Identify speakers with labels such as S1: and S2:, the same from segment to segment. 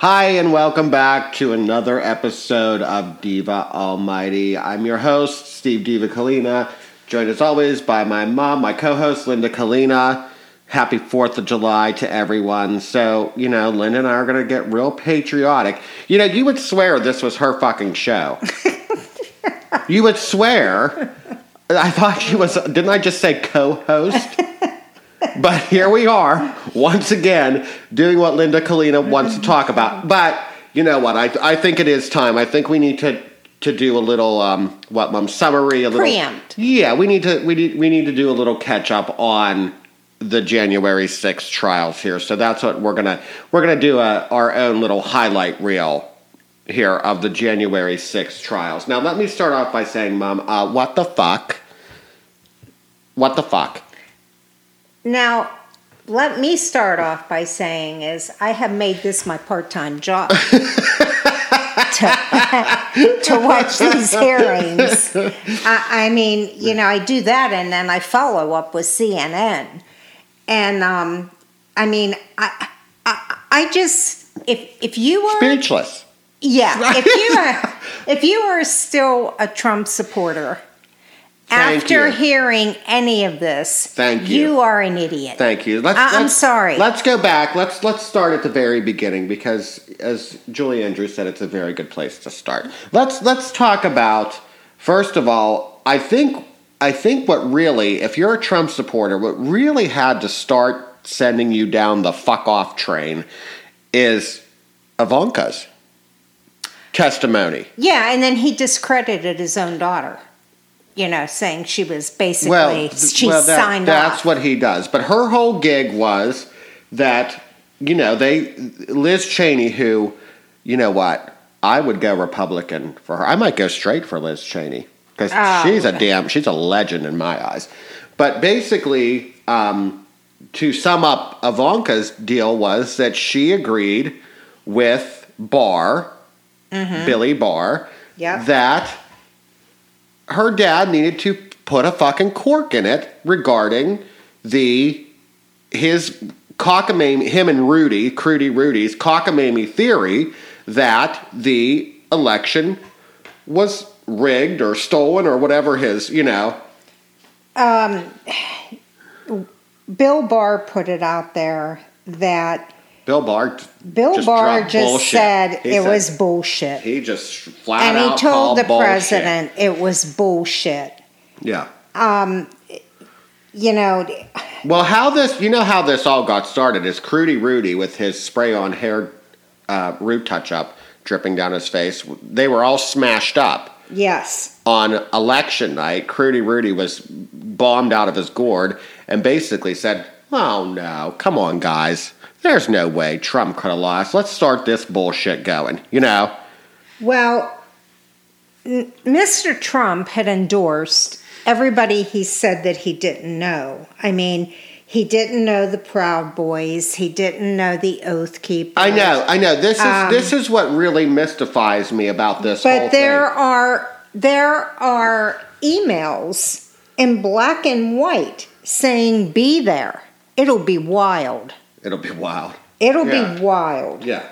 S1: Hi, and welcome back to another episode of Diva Almighty. I'm your host, Steve Diva Kalina, joined as always by my mom, my co host, Linda Kalina. Happy 4th of July to everyone. So, you know, Linda and I are going to get real patriotic. You know, you would swear this was her fucking show. you would swear. I thought she was, didn't I just say co host? but here we are once again doing what Linda Kalina wants to talk about. But you know what? I I think it is time. I think we need to to do a little um what mom summary a little
S2: Preempt.
S1: Yeah, we need to we need we need to do a little catch up on the January 6th trials here. So that's what we're going to we're to do a, our own little highlight reel here of the January 6th trials. Now let me start off by saying mom, uh, what the fuck? What the fuck?
S2: Now, let me start off by saying is I have made this my part-time job to, to watch these hearings. I, I mean, you know, I do that and then I follow up with CNN. And um, I mean, I, I, I just if if you were
S1: Speechless.
S2: yeah, if you are if you are still a Trump supporter.
S1: Thank
S2: After
S1: you.
S2: hearing any of this,
S1: Thank you.
S2: You are an idiot.
S1: Thank you. Let's,
S2: I- I'm
S1: let's-
S2: sorry.
S1: Let's go back. Let's let's start at the very beginning because, as Julie Andrews said, it's a very good place to start. Let's let's talk about first of all. I think I think what really, if you're a Trump supporter, what really had to start sending you down the fuck off train is Ivanka's testimony.
S2: Yeah, and then he discredited his own daughter. You know, saying she was basically
S1: well,
S2: she
S1: well, that-
S2: signed
S1: that's
S2: off.
S1: what he does. But her whole gig was that you know they Liz Cheney, who you know what I would go Republican for her. I might go straight for Liz Cheney because
S2: Oh.
S1: she's a damn she's a legend in my eyes. But basically, um, to sum up Ivanka's deal was that she agreed with Barr, Billy Barr,
S2: Mm-hmm. Yep.
S1: that her dad needed to put a fucking cork in it regarding the his cockamamie him and Rudy, Crudy Rudy's cockamamie theory that the election was rigged or stolen or whatever his, you know.
S2: Um, Bill Barr put it out there that
S1: Bill Barr
S2: Bill
S1: just
S2: Barr just
S1: bullshit.
S2: said
S1: He
S2: it
S1: said-
S2: was bullshit.
S1: he just flat
S2: and he told the
S1: bullshit.
S2: president it was bullshit.
S1: Yeah.
S2: Um, You know,
S1: Well, how this, you know, how this all got started is Crudy Rudy with his spray on hair uh, root touch up dripping down his face. They were all smashed up
S2: yes.
S1: on election night. Crudy Rudy was bombed out of his gourd and basically said, Oh no, come on, guys. There's no way Trump could have lost. Let's start this bullshit going, you know?
S2: Well, n- Mr. Trump had endorsed everybody he said that he didn't know. I mean, he didn't know the Proud Boys. He didn't know the Oath Keepers.
S1: I know, I know. This is
S2: Um,
S1: this is what really mystifies me about this whole
S2: But there
S1: thing.
S2: are there are emails in black and white saying be there. It'll be wild.
S1: It'll be wild.
S2: It'll
S1: Yeah.
S2: be wild.
S1: Yeah.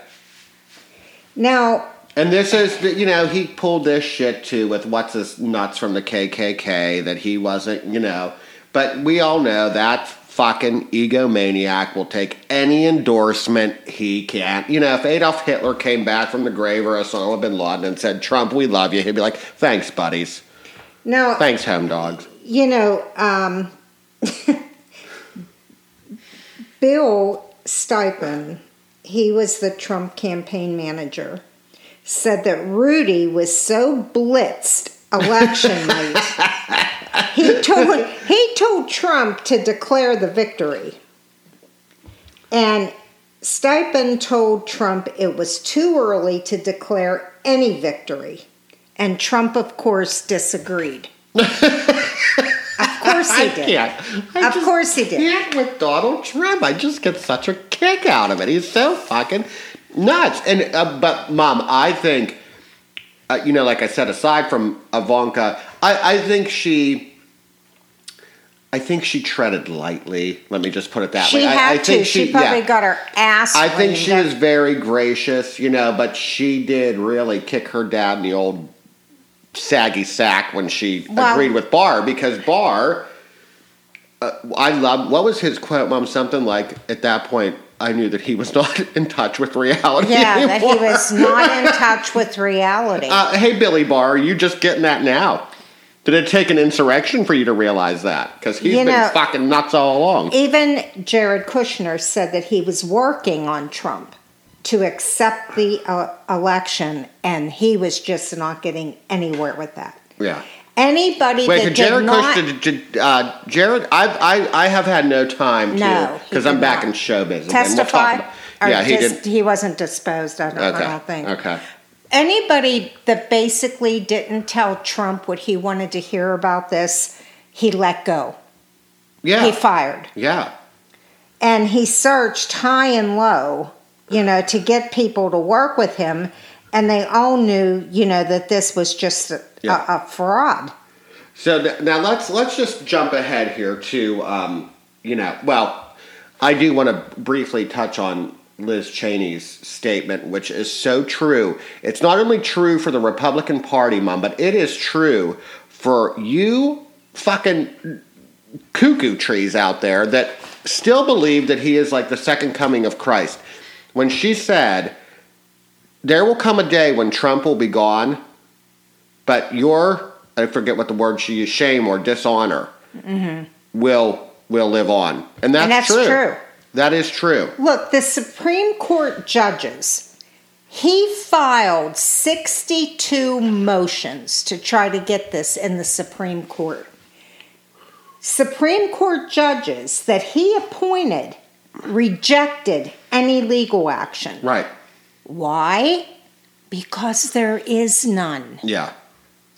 S2: Now,
S1: And this is, you know, he pulled this shit too with what's his nuts from the KKK that he wasn't, you know. But we all know that fucking egomaniac will take any endorsement he can. You know, if Adolf Hitler came back from the grave or Osama bin Laden and said, Trump, we love you, he'd be like, thanks, buddies.
S2: No.
S1: Thanks, home dogs.
S2: you know, um, Bill Stepien, he was the Trump campaign manager, said that Rudy was so blitzed election night. he told he told Trump to declare the victory. And Stipend told Trump it was too early to declare any victory. And Trump, of course, disagreed. of course he
S1: I
S2: did.
S1: can't. I
S2: Of course he did.
S1: can't with Donald Trump. I just get such a kick out of it. He's so fucking nuts. And uh, but mom, I think, uh, you know, like I said, aside from Ivanka, I, I think she. I think she treaded lightly. Let me just put it that
S2: She
S1: way. I-
S2: had
S1: I,
S2: to.
S1: think
S2: She,
S1: she,
S2: probably
S1: yeah.
S2: got her ass.
S1: I think she
S2: up.
S1: was very gracious, you know, but she did really kick her dad in the old saggy sack when she
S2: Well-
S1: agreed with Barr because Barr. Uh, I love what was his quote, Mom? Something like, "At that point, I knew that he was not in touch with reality."
S2: Yeah, that he was not in touch with reality.
S1: Uh, hey, Billy Barr, are you just getting that now? Did it take an insurrection for you to realize that? Because he's
S2: You
S1: been
S2: know-
S1: fucking nuts all along.
S2: Even Jared Kushner said that he was working on Trump to accept the uh, election, and he was just not getting anywhere with that.
S1: yeah.
S2: Anybody
S1: Wait,
S2: that
S1: Jared
S2: did not,
S1: Kushner, did, uh, Jared, I, I, I have had no time
S2: No,
S1: to,
S2: he
S1: because I'm
S2: did
S1: back
S2: not.
S1: in show business.
S2: testify,
S1: And we'll talk
S2: or
S1: about, yeah, he
S2: just,
S1: did.
S2: he wasn't disposed. I don't, I
S1: Okay.
S2: don't think.
S1: Okay.
S2: Anybody that basically didn't tell Trump what he wanted to hear about this, he let go.
S1: Yeah.
S2: He fired.
S1: yeah.
S2: and he searched high and low, you know, to get people to work with him, and they all knew, you know, that this was just a,
S1: Yeah.
S2: a, a fraud.
S1: So th- now let's let's just jump ahead here to um, you know well I do want to briefly touch on Liz Cheney's statement, which is so true. It's not only true for the Republican Party, mom, but it is true for you fucking cuckoo trees out there that still believe that he is like the second coming of Christ. When she said, There will come a day when Trump will be gone, but your I forget what the word she used, shame or dishonor mm-hmm. will will live on. And that's,
S2: And that's
S1: true.
S2: true.
S1: That is true.
S2: Look, the Supreme Court judges, he filed 62 motions to try to get this in the Supreme Court. Supreme Court judges that he appointed rejected any legal action.
S1: Right.
S2: Why? Because there is none.
S1: Yeah.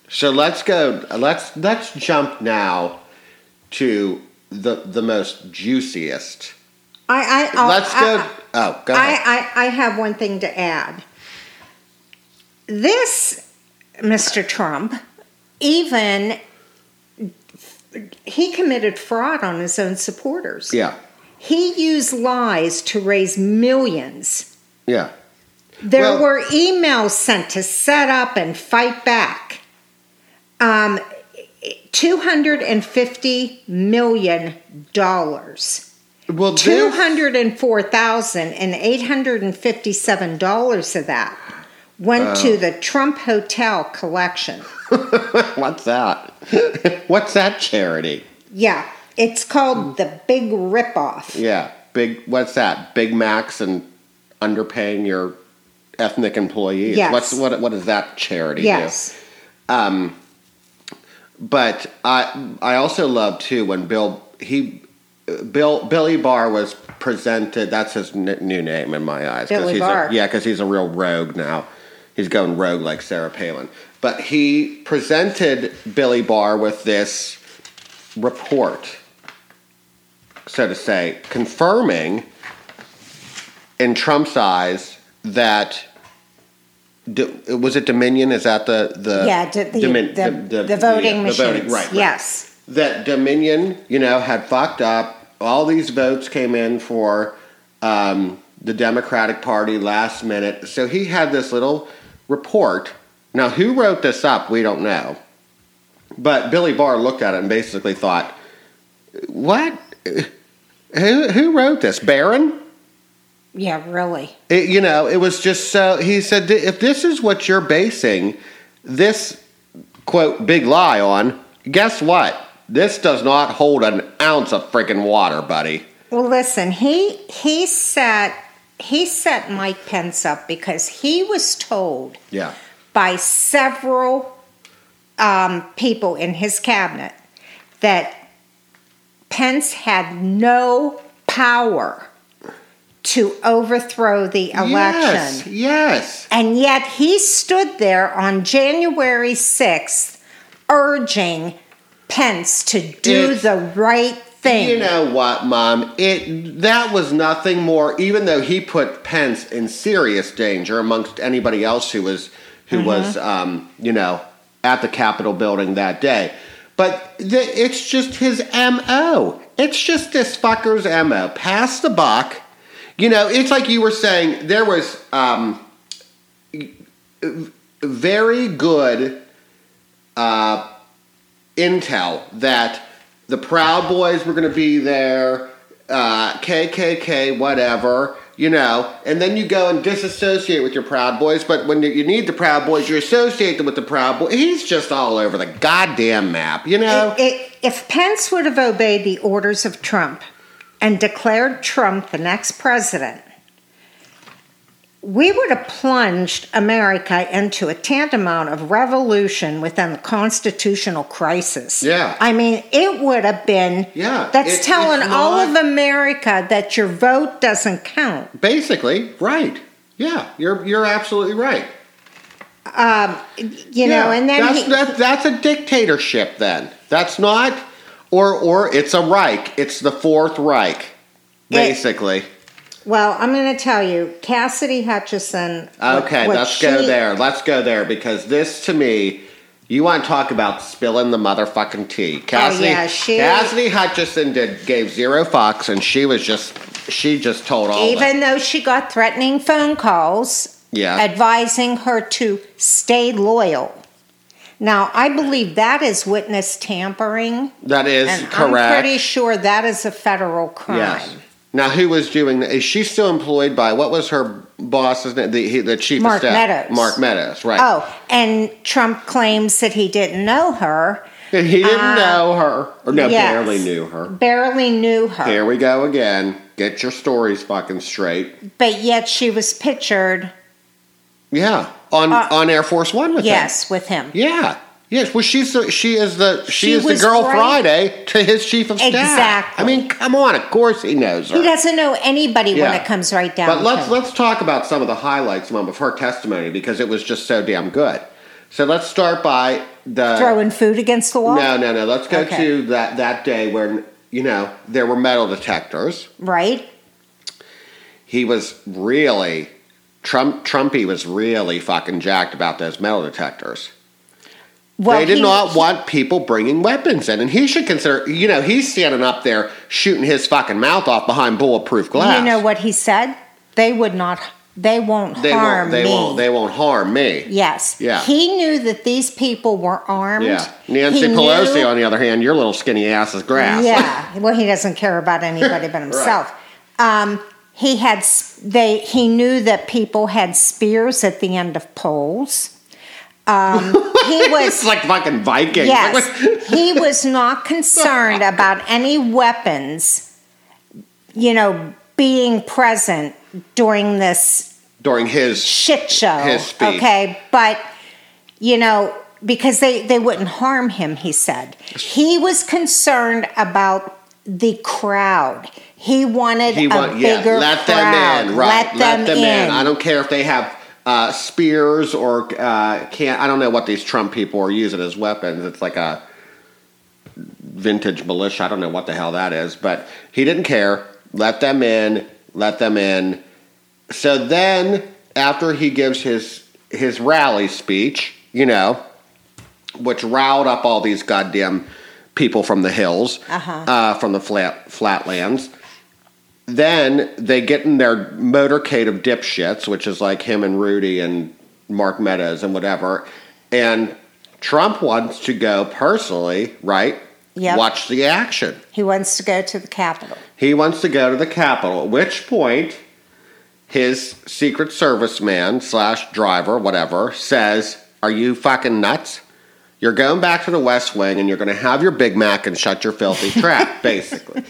S1: So let's go let's let's jump now to the the most juiciest.
S2: I, I, I'll-
S1: let's
S2: I-
S1: go oh, go ahead.
S2: I, I, I have one thing to add. This, Mr. Trump, even he committed fraud on his own supporters.
S1: yeah.
S2: He used lies to raise millions.
S1: Yeah.
S2: There
S1: Well-
S2: were emails sent to set up and fight back. Um, two hundred and fifty million dollars.
S1: Well,
S2: Two
S1: this-
S2: hundred and four thousand and eight hundred and fifty-seven dollars of that went
S1: Oh.
S2: to the Trump Hotel collection.
S1: what's that? what's that charity?
S2: Yeah, it's called the Big Ripoff.
S1: Yeah. Big what's that? Big Macs and underpaying your ethnic employees.
S2: Yes.
S1: What's what what does that charity do?
S2: Yes, um,
S1: But I I also love too when Bill he Bill Billy Barr was presented. That's his n- new name in my eyes.
S2: Billy
S1: he's
S2: Barr.
S1: A, yeah, because he's a real rogue now. He's going rogue like Sarah Palin. But he presented Billy Barr with this report, so to say, confirming in Trump's eyes that. Was it Dominion? Is that the the
S2: yeah, the, the,
S1: Domin-
S2: the, the, voting
S1: the
S2: machines.
S1: voting, right, right.
S2: Yes,
S1: that Dominion, you know, had fucked up. All these votes came in for um, the Democratic Party last minute. So he had this little report. Now, who wrote this up? We don't know. But Billy Barr looked at it and basically thought, "What? Who who wrote this? Barron?"
S2: Yeah, really.
S1: It, you know, it was just so. He said, if this is what you're basing this quote big lie on, guess what? This does not hold an ounce of freaking water, buddy.
S2: Well, listen, he he set he set Mike Pence up because he was told
S1: Yeah.
S2: by several um, people in his cabinet that Pence had no power to overthrow the election.
S1: Yes. Yes.
S2: And yet he stood there on January 6th urging Pence to do
S1: It's-
S2: the right thing.
S1: You know what, Mom? It that was nothing more. Even though he put Pence in serious danger amongst anybody else who was who was um, you know at the Capitol building that day, But the, it's just his MO. It's just this fucker's MO. Pass the buck. You know, it's like you were saying, there was um, very good uh, intel that the Proud Boys were going to be there, uh, KKK, whatever, you know, and then you go and disassociate with your Proud Boys. But when you need the Proud Boys, you associate them with the Proud Boys. He's just all over the goddamn map, you know.
S2: It- it- if Pence would have obeyed the orders of Trump and declared Trump the next president, we would have plunged America into a tantamount of revolution within the constitutional crisis.
S1: Yeah.
S2: I mean, it would have been.
S1: Yeah,
S2: That's
S1: it-
S2: telling all of America that your vote doesn't count.
S1: Basically, right. Yeah, you're you're absolutely right.
S2: Um, you know, and then
S1: that's
S2: he,
S1: that, that's a dictatorship. Then that's not, or or it's a Reich. It's the Fourth Reich, basically.
S2: well, I'm going to tell you, Cassidy Hutchinson.
S1: okay,
S2: what
S1: let's go there. Let's go there because this to me. You want to talk about spilling the motherfucking tea? Oh, Cassidy,
S2: Oh, yeah, she-
S1: Cassidy Hutchinson did gave zero fucks, and she was just she just told all. it.
S2: Even though she got threatening phone calls
S1: Yeah.
S2: advising her to stay loyal. Now, I believe that is witness tampering,
S1: that is
S2: and
S1: correct.
S2: I'm pretty sure that is a federal crime.
S1: Yes. Now, who was doing? Is she still employed by what was her boss's name? The, he- the chief
S2: Mark
S1: of staff,
S2: Meadows.
S1: Mark Meadows, right?
S2: Oh, and Trump claims that he didn't know her,
S1: he didn't
S2: uh,
S1: know her, or no,
S2: yes.
S1: barely knew her.
S2: barely knew her,
S1: Here we go again. Get your stories fucking straight.
S2: but yet she was pictured,
S1: Yeah, on
S2: Uh,
S1: on Air Force One with him.
S2: yes, with him.
S1: Yeah. Yes, well, she's the, she is the she,
S2: She
S1: is the girl
S2: right-
S1: Friday to his chief of staff.
S2: Exactly.
S1: I mean, come on. Of course, he knows her.
S2: He doesn't know anybody when it comes right down
S1: But
S2: to
S1: let's
S2: it.
S1: let's talk about some of the highlights, Mom, of her testimony because it was just so damn good. So let's start by the
S2: Throwing food against the wall?
S1: No, no, no. Let's go
S2: Okay.
S1: to that that day where you know there were metal detectors.
S2: Right?
S1: He was really Trump. Trumpy was really fucking jacked about those metal detectors.
S2: Well,
S1: they did
S2: he-
S1: not want people bringing weapons in, and he should consider. You know, he's standing up there shooting his fucking mouth off behind bulletproof glass.
S2: You know what he said? They would not. They won't
S1: They
S2: harm
S1: won't. They
S2: me.
S1: won't. They won't harm me.
S2: yes.
S1: Yeah.
S2: He knew that these people were armed.
S1: Yeah. Nancy
S2: He
S1: Pelosi,
S2: knew-
S1: on the other hand, your little skinny ass is grass.
S2: Yeah. Well, he doesn't care about anybody but himself. Um, he had. They. He knew that people had spears at the end of poles. Um, he
S1: it's
S2: was.
S1: like fucking Vikings.
S2: Yes, he was not concerned about any weapons, you know, being present during this
S1: During his
S2: shit show.
S1: His speech.
S2: Okay, but you know, because they they wouldn't harm him. He said he was concerned about the crowd. He wanted
S1: he
S2: a
S1: want yeah, let
S2: crowd.
S1: them in, right?
S2: Let them, in.
S1: I don't care if they have uh, spears or uh, can't. I don't know what these Trump people are using as weapons. It's like a vintage militia. I don't know what the hell that is, but he didn't care. Let them in. Let them in. So then, after he gives his his rally speech, you know, which riled up all these goddamn people from the hills,
S2: Uh-huh.
S1: uh, from the flat flatlands. Then they get in their motorcade of dipshits, which is like him and Rudy and Mark Meadows and whatever. And Trump wants to go personally, right?
S2: Yep.
S1: Watch the action.
S2: he wants to go to the Capitol.
S1: He wants to go to the Capitol, at which point his Secret Service man slash driver, whatever, says, Are you fucking nuts? You're going back to the West Wing and you're going to have your Big Mac and shut your filthy trap, basically.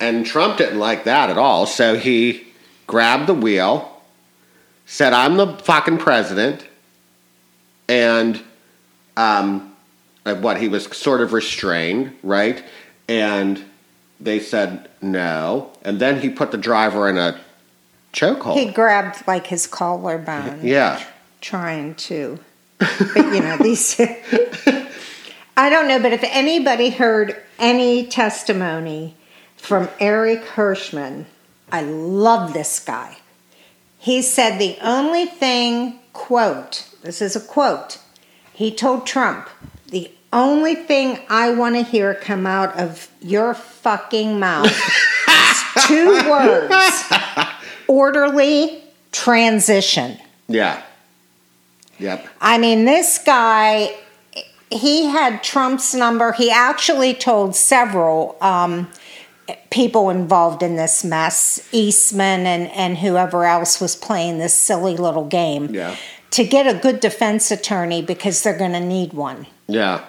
S1: And Trump didn't like that at all, so he grabbed the wheel, said, I'm the fucking president, and um, what he was sort of restrained, right? And they said no, and then he put the driver in a chokehold.
S2: He grabbed like his collarbone.
S1: yeah,
S2: trying to. But you know, these. I don't know, but if anybody heard any testimony from Eric Herschmann, I love this guy. He said the only thing, quote, this is a quote, he told Trump, the only thing I want to hear come out of your fucking mouth is two words orderly transition.
S1: Yeah. Yep.
S2: I mean, this guy, he had Trump's number. He actually told several um, people involved in this mess, Eastman and, and whoever else was playing this silly little game,
S1: Yeah.
S2: to get a good defense attorney because they're going to need one.
S1: Yeah.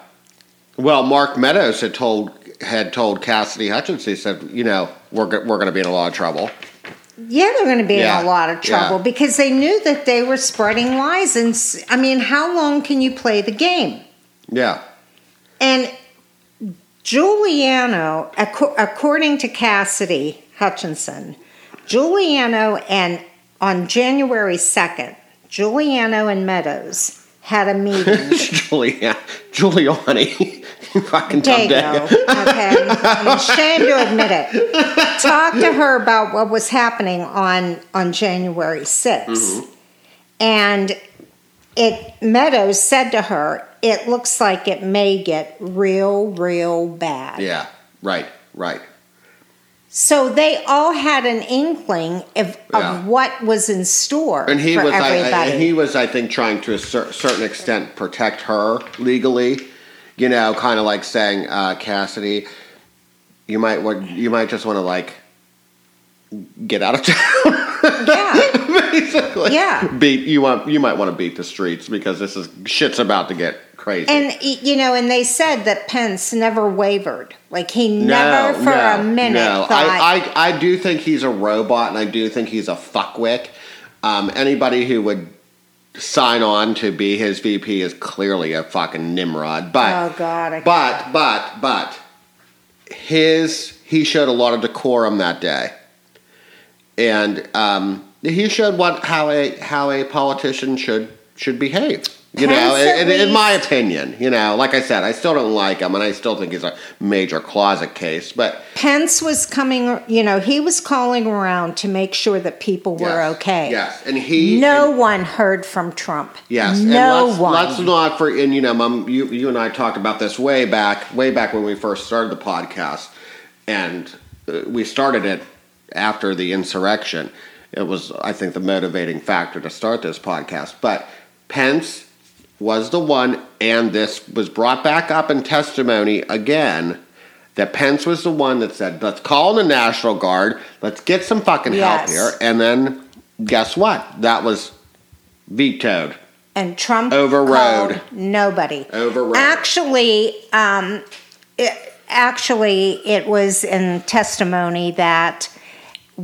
S1: Well, Mark Meadows had told had told Cassidy Hutchinson. He said, you know, we're we're going to be in a lot of trouble.
S2: Yeah, they're going to be
S1: Yeah,
S2: in a lot of trouble
S1: yeah.
S2: because they knew that they were spreading lies. And I mean, how long can you play the game?
S1: Yeah.
S2: And Giuliano, acco- according to Cassidy Hutchinson, Giuliano and on January 2nd, Giuliano and Meadows had a meeting.
S1: Giulia, Giuliani. Fucking
S2: There you
S1: dumb
S2: go.
S1: day.
S2: Okay. I'm ashamed to admit it. Talk to her about what was happening on on January 6th.
S1: Mm-hmm.
S2: And it Meadows said to her, it looks like it may get real, real bad.
S1: Yeah. Right. Right.
S2: So they all had an inkling of,
S1: Yeah.
S2: of what was in store
S1: And he
S2: for
S1: was, I,
S2: everybody.
S1: I, and he was, I think, trying to a cer- certain extent protect her legally. You know, kind of like saying, uh, Cassidy, you might want, you might just want to like get out of town.
S2: yeah. Yeah.
S1: Beat you want, you might want to beat the streets because this is shit's about to get crazy.
S2: And you know, and they said that Pence never wavered. Like he
S1: no,
S2: never for
S1: no,
S2: a minute
S1: no.
S2: thought.
S1: I, I, I do think he's a robot, and I do think he's a fuckwick. Um, anybody who would sign on to be his VP is clearly a fucking Nimrod. But
S2: oh God!
S1: But but but his he showed a lot of decorum that day, and um, he showed what how a how a politician should should behave. You know,
S2: Pence at
S1: in, in my opinion, you know, like I said, I still don't like him, and I still think he's a major closet case. But
S2: Pence was coming. You know, he was calling around to make sure that people were
S1: yes,
S2: okay.
S1: yes, and he
S2: No
S1: and-
S2: one heard from Trump.
S1: Yes,
S2: no
S1: and let's,
S2: one.
S1: let's not for and you know, Mom, you you and I talked about this way back, way back when we first started the podcast, and uh, we started it after the insurrection. It was, I think, the motivating factor to start this podcast. But Pence was the one, and this was brought back up in testimony again. That Pence was the one that said, "Let's call the National Guard. Let's get some fucking help here." And then, guess what? That was vetoed.
S2: and Trump
S1: Overrode.
S2: nobody.
S1: Overrode.
S2: Actually, um, it, actually, it was in testimony that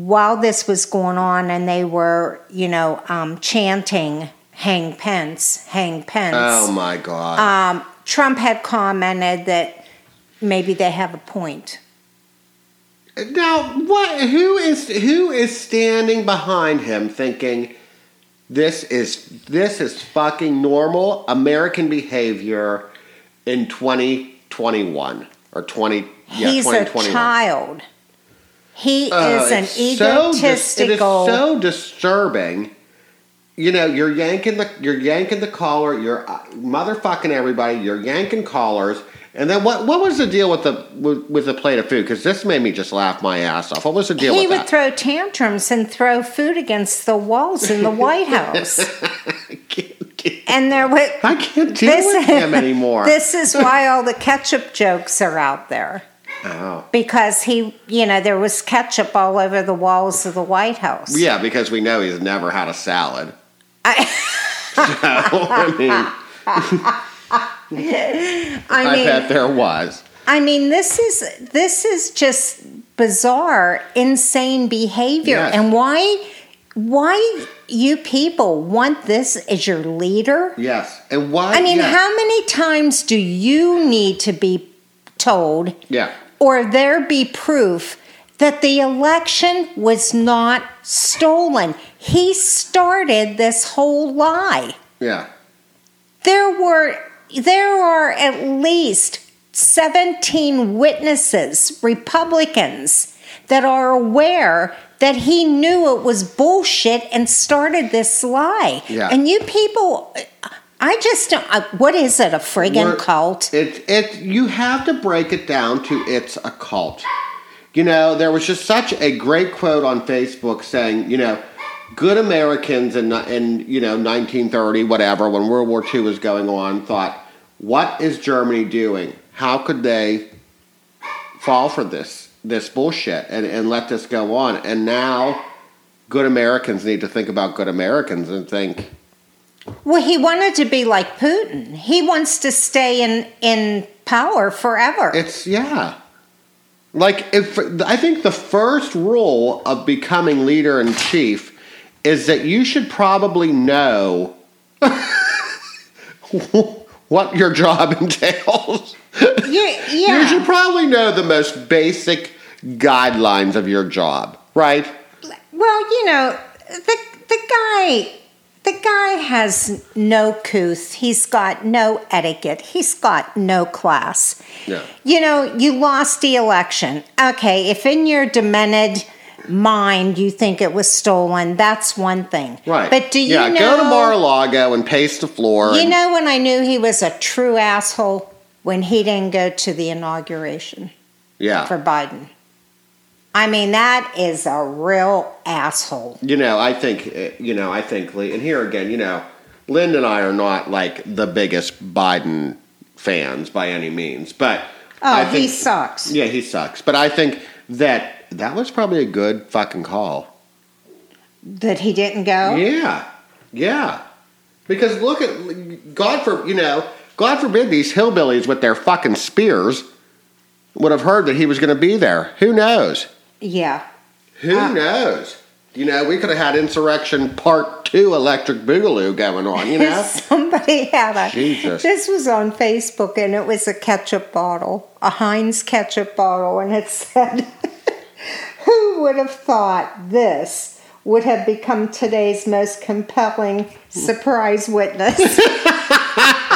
S2: while this was going on, and they were, you know, um, chanting "Hang Pence, Hang Pence."
S1: Oh my god.
S2: um, Trump had commented that maybe they have a point.
S1: now, what? Who is who is standing behind him, thinking this is this is fucking normal American behavior in twenty twenty one or twenty? Yeah,
S2: He's a
S1: 2021.
S2: child. He
S1: Uh,
S2: is an
S1: it's so dis-
S2: egotistical.
S1: it is so disturbing. You know, you're yanking the you're yanking the collar. You're uh, motherfucking everybody. You're yanking collars. And then what? What was the deal with the with, with the plate of food? Because this made me just laugh my ass off. What was the deal
S2: he
S1: with
S2: would
S1: that?
S2: throw tantrums and throw food against the walls in the White House.
S1: I can't, get-
S2: and there was
S1: I can't deal with him anymore.
S2: This is why all the ketchup jokes are out there.
S1: Oh.
S2: Because he, you know, there was ketchup all over the walls of the White House.
S1: Yeah, because we know he's never had a salad.
S2: I,
S1: So, I mean,
S2: I
S1: I,
S2: mean,
S1: bet there was.
S2: I mean, this is this is just bizarre, insane behavior,
S1: Yes.
S2: and why why you people want this as your leader?
S1: Yes, and why?
S2: I mean,
S1: yes.
S2: how many times do you need to be told,
S1: Yeah,
S2: or there be proof that the election was not stolen? He started this whole lie.
S1: yeah.
S2: There were there are at least 17 witnesses, Republicans, that are aware that he knew it was bullshit and started this lie.
S1: Yeah.
S2: And you people I just don't. Uh, what is it? A friggin'
S1: We're-
S2: cult?
S1: It it you have to break it down to it's a cult. You know, there was just such a great quote on Facebook saying, you know, good Americans in in you know 1930 whatever when World War II was going on thought, what is Germany doing? How could they fall for this this bullshit and and let this go on? And now good Americans need to think about good Americans and think
S2: Well, he wanted to be like Putin. He wants to stay in in power forever.
S1: It's yeah. Like if I think the first rule of becoming leader in chief is that you should probably know what your job entails.
S2: yeah,
S1: You should probably know the most basic guidelines of your job, right?
S2: Well, you know, the the guy the guy has no couth. He's got no etiquette. He's got no class.
S1: Yeah.
S2: You know, you lost the election. Okay, if in your demented mind you think it was stolen, that's one thing.
S1: Right.
S2: But do you
S1: yeah,
S2: know
S1: go to Mar-a-Lago and pace the floor.
S2: You
S1: and-
S2: know when I knew he was a true asshole when he didn't go to the inauguration
S1: yeah.
S2: for Biden. I mean, that is a real asshole.
S1: You know, I think uh, you know, I think, Lee, and here again, you know, Lynn and I are not like the biggest Biden fans by any means, but
S2: Oh,
S1: I
S2: he sucks.
S1: Yeah, he sucks. But I think that that was probably a good fucking call.
S2: That he didn't go.
S1: Yeah, yeah. Because look at God for you know, God forbid these hillbillies with their fucking spears would have heard that he was going to be there. Who knows?
S2: Yeah.
S1: Who
S2: Ah.
S1: knows? You know, we could have had Insurrection Part 2 Electric Boogaloo going on, you know?
S2: Somebody had a.
S1: Jesus.
S2: This was on Facebook, and it was a ketchup bottle, a Heinz ketchup bottle, and it said, "Who would have thought this would have become today's most compelling surprise witness?"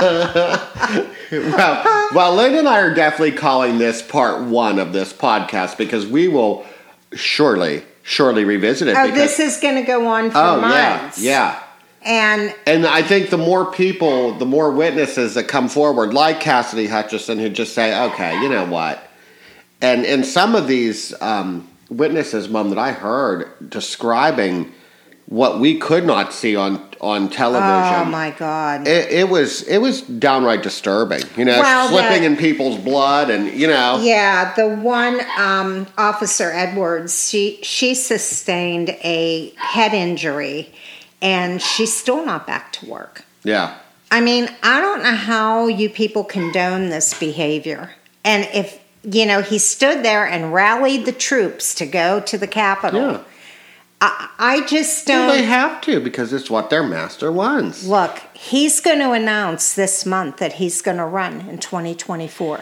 S1: well, well, Lynn and I are definitely calling this part one of this podcast because we will surely, surely revisit it.
S2: oh,
S1: because,
S2: this is going to go on for
S1: oh yeah,
S2: months.
S1: yeah.
S2: And
S1: And I think the more people, the more witnesses that come forward, like Cassidy Hutchinson, who just say, "Okay, you know what," and and some of these um, witnesses, Mom, that I heard describing what we could not see on on television.
S2: oh my God.
S1: It, it was it was downright disturbing, you know,
S2: Well,
S1: slipping
S2: the-
S1: in people's blood, and you know,
S2: Yeah, the one um, officer Edwards, she she sustained a head injury, and she's still not back to work.
S1: yeah,
S2: I mean, I don't know how you people condone this behavior, and if you know he stood there and rallied the troops to go to the Capitol.
S1: yeah.
S2: I, I just don't
S1: they have to because it's what their master wants.
S2: look. He's going to announce this month that he's going to run in 2024.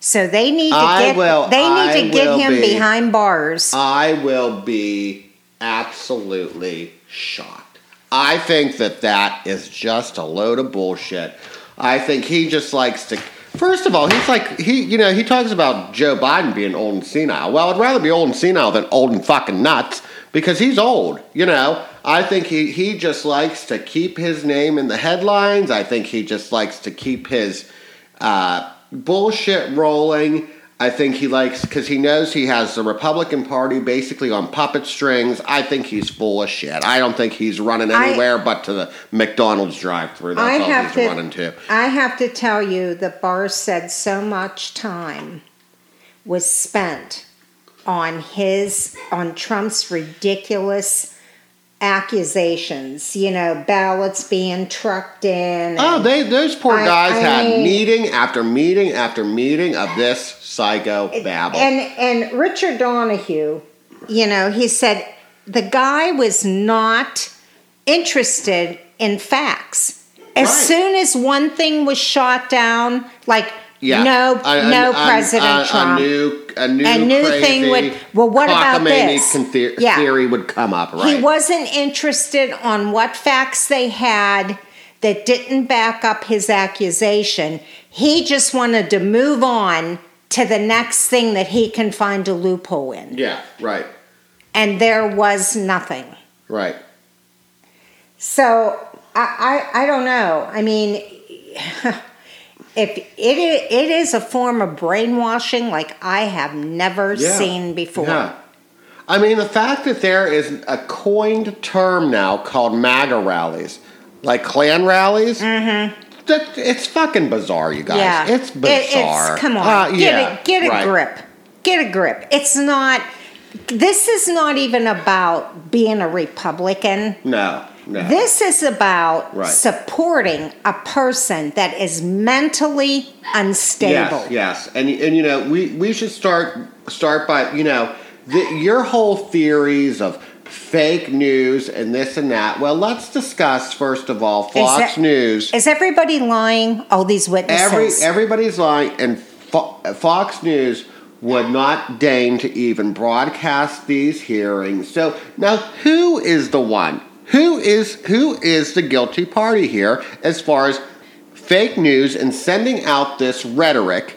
S2: So they need to
S1: I
S2: get
S1: will-
S2: they need
S1: I
S2: to get him
S1: be-
S2: behind bars.
S1: I will be absolutely shocked. I think that that is just a load of bullshit. I think he just likes to. First of all, he's like he, you know, he talks about Joe Biden being old and senile. Well, I'd rather be old and senile than old and fucking nuts because he's old. You know, I think he he just likes to keep his name in the headlines. I think he just likes to keep his uh, bullshit rolling. I think he likes because he knows he has the Republican Party basically on puppet strings. I think he's full of shit. I don't think he's running
S2: I-
S1: anywhere but to the McDonald's drive-through. That's
S2: I
S1: all
S2: have
S1: he's
S2: to
S1: running to.
S2: I have to tell you that Barr said so much time was spent on his on Trump's ridiculous accusations, you know, ballots being trucked in.
S1: Oh, they those poor
S2: I-
S1: guys
S2: I
S1: had
S2: mean-
S1: meeting after meeting after meeting of this psycho babble.
S2: And and Richard Donoghue, you know, he said the guy was not interested in facts. As
S1: Right.
S2: soon as one thing was shot down, like
S1: yeah,
S2: no,
S1: A-
S2: no
S1: a-
S2: President
S1: a,
S2: Trump.
S1: A new, a new,
S2: A new thing would- well, what about this?
S1: con- the-
S2: Yeah.
S1: theory would come up, right?
S2: He wasn't interested on what facts they had that didn't back up his accusation. He just wanted to move on to the next thing that he can find a loophole in.
S1: yeah, right,
S2: And there was nothing.
S1: right.
S2: So I, I, I don't know. I mean, if it is, it is a form of brainwashing like I have never
S1: Yeah.
S2: seen before.
S1: Yeah. I mean, the fact that there is a coined term now called MAGA rallies, like Klan rallies, mm-hmm. that, it's fucking bizarre, you guys.
S2: Yeah,
S1: It's
S2: It-
S1: bizarre.
S2: it's come on,
S1: Uh,
S2: get
S1: yeah,
S2: a get a
S1: right.
S2: grip, get a grip. It's not. This is not even about being a Republican.
S1: No, no.
S2: This is about
S1: Right.
S2: supporting a person that is mentally unstable.
S1: Yes, yes, and and you know we we should start start by you know the, your whole theories of fake news and this and that. Well, let's discuss first of all Fox
S2: that-
S1: News.
S2: Is everybody lying? All these witnesses.
S1: Every everybody's lying, and Fo- Fox News would not deign to even broadcast these hearings. So now, who is the one? Who is who is the guilty party here as far as fake news and sending out this rhetoric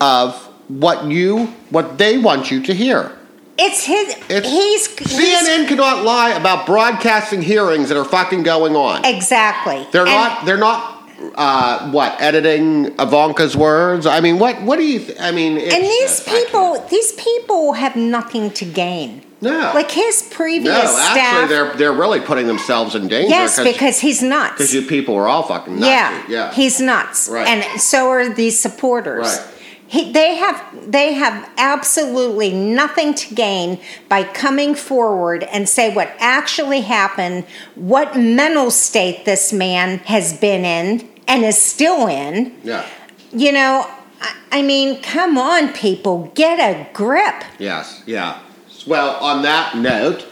S1: of what you what they want you to hear?
S2: it's his.
S1: It's
S2: he's, he's
S1: CNN cannot lie about broadcasting hearings that are fucking going on.
S2: exactly.
S1: They're
S2: And-
S1: not. They're not. Uh, what editing Ivanka's words? I mean, what? What do you? Th- I mean, it's
S2: And these people, these people have nothing to gain.
S1: No.
S2: Like his previous
S1: No,
S2: staff.
S1: actually, they're they're really putting themselves in danger.
S2: yes, because he's nuts.
S1: because you people are all fucking nuts.
S2: yeah,
S1: yeah.
S2: he's nuts,
S1: Right.
S2: and so are these supporters.
S1: Right.
S2: He, they have they have absolutely nothing to gain by coming forward and say what actually happened, what mental state this man has been in and is still in.
S1: yeah.
S2: You know, I, I mean, come on, people, get a grip.
S1: Yes. Yeah. Well, on that note,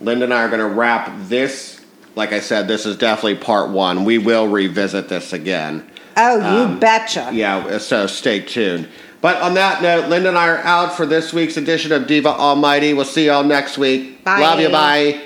S1: Linda and I are going to wrap this. Like I said, this is definitely part one. We will revisit this again.
S2: Oh, you
S1: Um,
S2: betcha.
S1: Yeah, so stay tuned. But on that note, Linda and I are out for this week's edition of Diva Almighty. We'll see y'all next week.
S2: Bye.
S1: Love you. Bye.